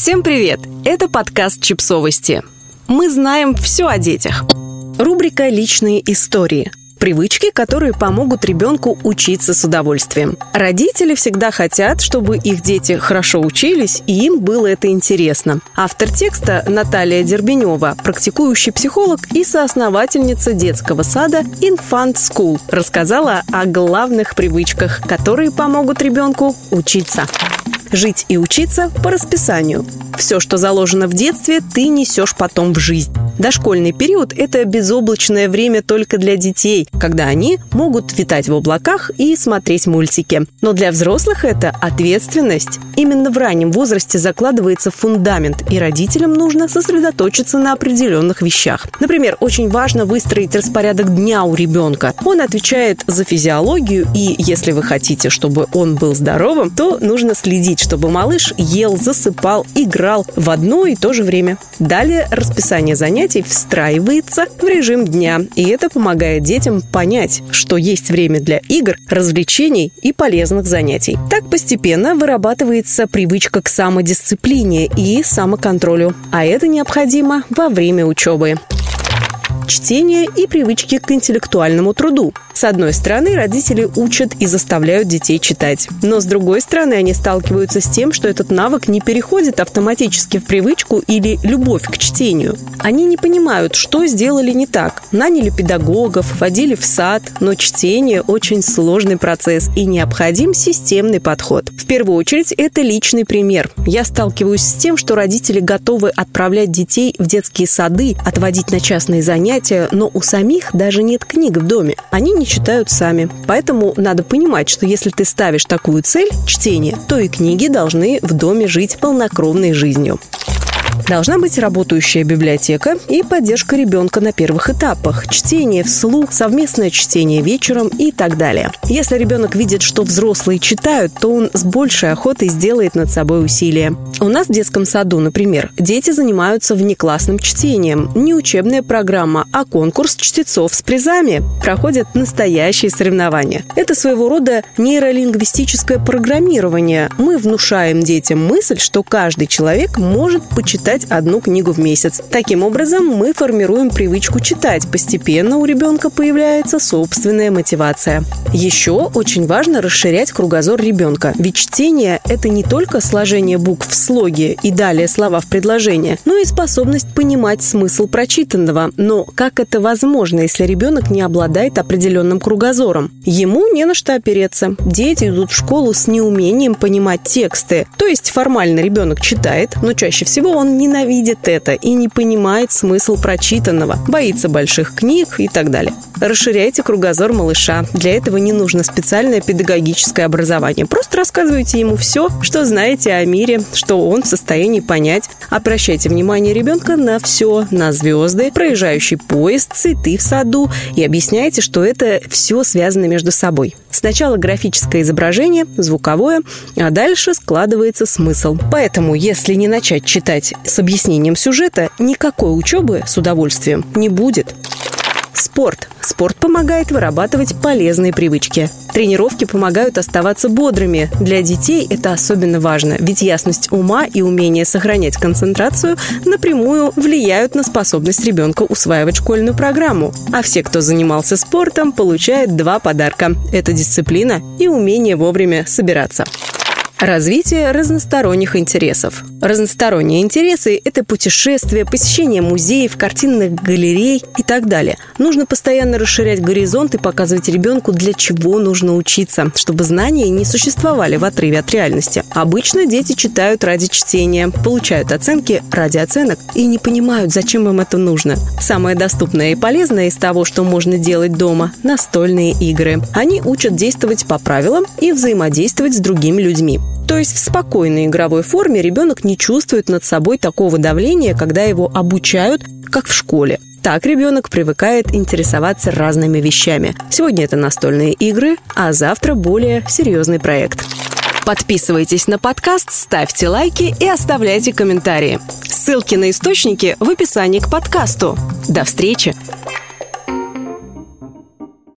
Всем привет! Это подкаст «Чипсовости». Мы знаем все о детях. Рубрика «Личные истории». Привычки, которые помогут ребенку учиться с удовольствием. Родители всегда хотят, чтобы их дети хорошо учились, и им было это интересно. Автор текста Наталья Дербенева, практикующий психолог и соосновательница детского сада Infant School, рассказала о главных привычках, которые помогут ребенку учиться. Жить и учиться по расписанию. Все, что заложено в детстве, ты несешь потом в жизнь. Дошкольный период – это безоблачное время только для детей, когда они могут витать в облаках и смотреть мультики. Но для взрослых это ответственность. Именно в раннем возрасте закладывается фундамент, и родителям нужно сосредоточиться на определенных вещах. Например, очень важно выстроить распорядок дня у ребенка. Он отвечает за физиологию, и если вы хотите, чтобы он был здоровым, то нужно следить, чтобы малыш ел, засыпал, играл в одно и то же время. Далее расписание занятий занятий встраивается в режим дня, и это помогает детям понять, что есть время для игр, развлечений и полезных занятий. Так постепенно вырабатывается привычка к самодисциплине и самоконтролю, а это необходимо во время учебы чтения и привычки к интеллектуальному труду. С одной стороны, родители учат и заставляют детей читать. Но с другой стороны, они сталкиваются с тем, что этот навык не переходит автоматически в привычку или любовь к чтению. Они не понимают, что сделали не так. Наняли педагогов, водили в сад, но чтение – очень сложный процесс и необходим системный подход. В первую очередь, это личный пример. Я сталкиваюсь с тем, что родители готовы отправлять детей в детские сады, отводить на частные занятия, занятия, но у самих даже нет книг в доме. Они не читают сами. Поэтому надо понимать, что если ты ставишь такую цель – чтение, то и книги должны в доме жить полнокровной жизнью. Должна быть работающая библиотека и поддержка ребенка на первых этапах. Чтение вслух, совместное чтение вечером и так далее. Если ребенок видит, что взрослые читают, то он с большей охотой сделает над собой усилия. У нас в детском саду, например, дети занимаются внеклассным чтением. Не учебная программа, а конкурс чтецов с призами. Проходят настоящие соревнования. Это своего рода нейролингвистическое программирование. Мы внушаем детям мысль, что каждый человек может почитать читать одну книгу в месяц. Таким образом, мы формируем привычку читать. Постепенно у ребенка появляется собственная мотивация. Еще очень важно расширять кругозор ребенка. Ведь чтение – это не только сложение букв в слоге и далее слова в предложение, но и способность понимать смысл прочитанного. Но как это возможно, если ребенок не обладает определенным кругозором? Ему не на что опереться. Дети идут в школу с неумением понимать тексты. То есть формально ребенок читает, но чаще всего он ненавидит это и не понимает смысл прочитанного, боится больших книг и так далее. Расширяйте кругозор малыша. Для этого не нужно специальное педагогическое образование. Просто рассказывайте ему все, что знаете о мире, что он в состоянии понять. Обращайте внимание ребенка на все, на звезды, проезжающий поезд, цветы в саду и объясняйте, что это все связано между собой. Сначала графическое изображение, звуковое, а дальше складывается смысл. Поэтому, если не начать читать с объяснением сюжета, никакой учебы с удовольствием не будет. Спорт. Спорт помогает вырабатывать полезные привычки. Тренировки помогают оставаться бодрыми. Для детей это особенно важно, ведь ясность ума и умение сохранять концентрацию напрямую влияют на способность ребенка усваивать школьную программу. А все, кто занимался спортом, получают два подарка. Это дисциплина и умение вовремя собираться. Развитие разносторонних интересов. Разносторонние интересы – это путешествия, посещение музеев, картинных галерей и так далее. Нужно постоянно расширять горизонт и показывать ребенку, для чего нужно учиться, чтобы знания не существовали в отрыве от реальности. Обычно дети читают ради чтения, получают оценки ради оценок и не понимают, зачем им это нужно. Самое доступное и полезное из того, что можно делать дома – настольные игры. Они учат действовать по правилам и взаимодействовать с другими людьми. То есть в спокойной игровой форме ребенок не чувствует над собой такого давления, когда его обучают, как в школе. Так ребенок привыкает интересоваться разными вещами. Сегодня это настольные игры, а завтра более серьезный проект. Подписывайтесь на подкаст, ставьте лайки и оставляйте комментарии. Ссылки на источники в описании к подкасту. До встречи!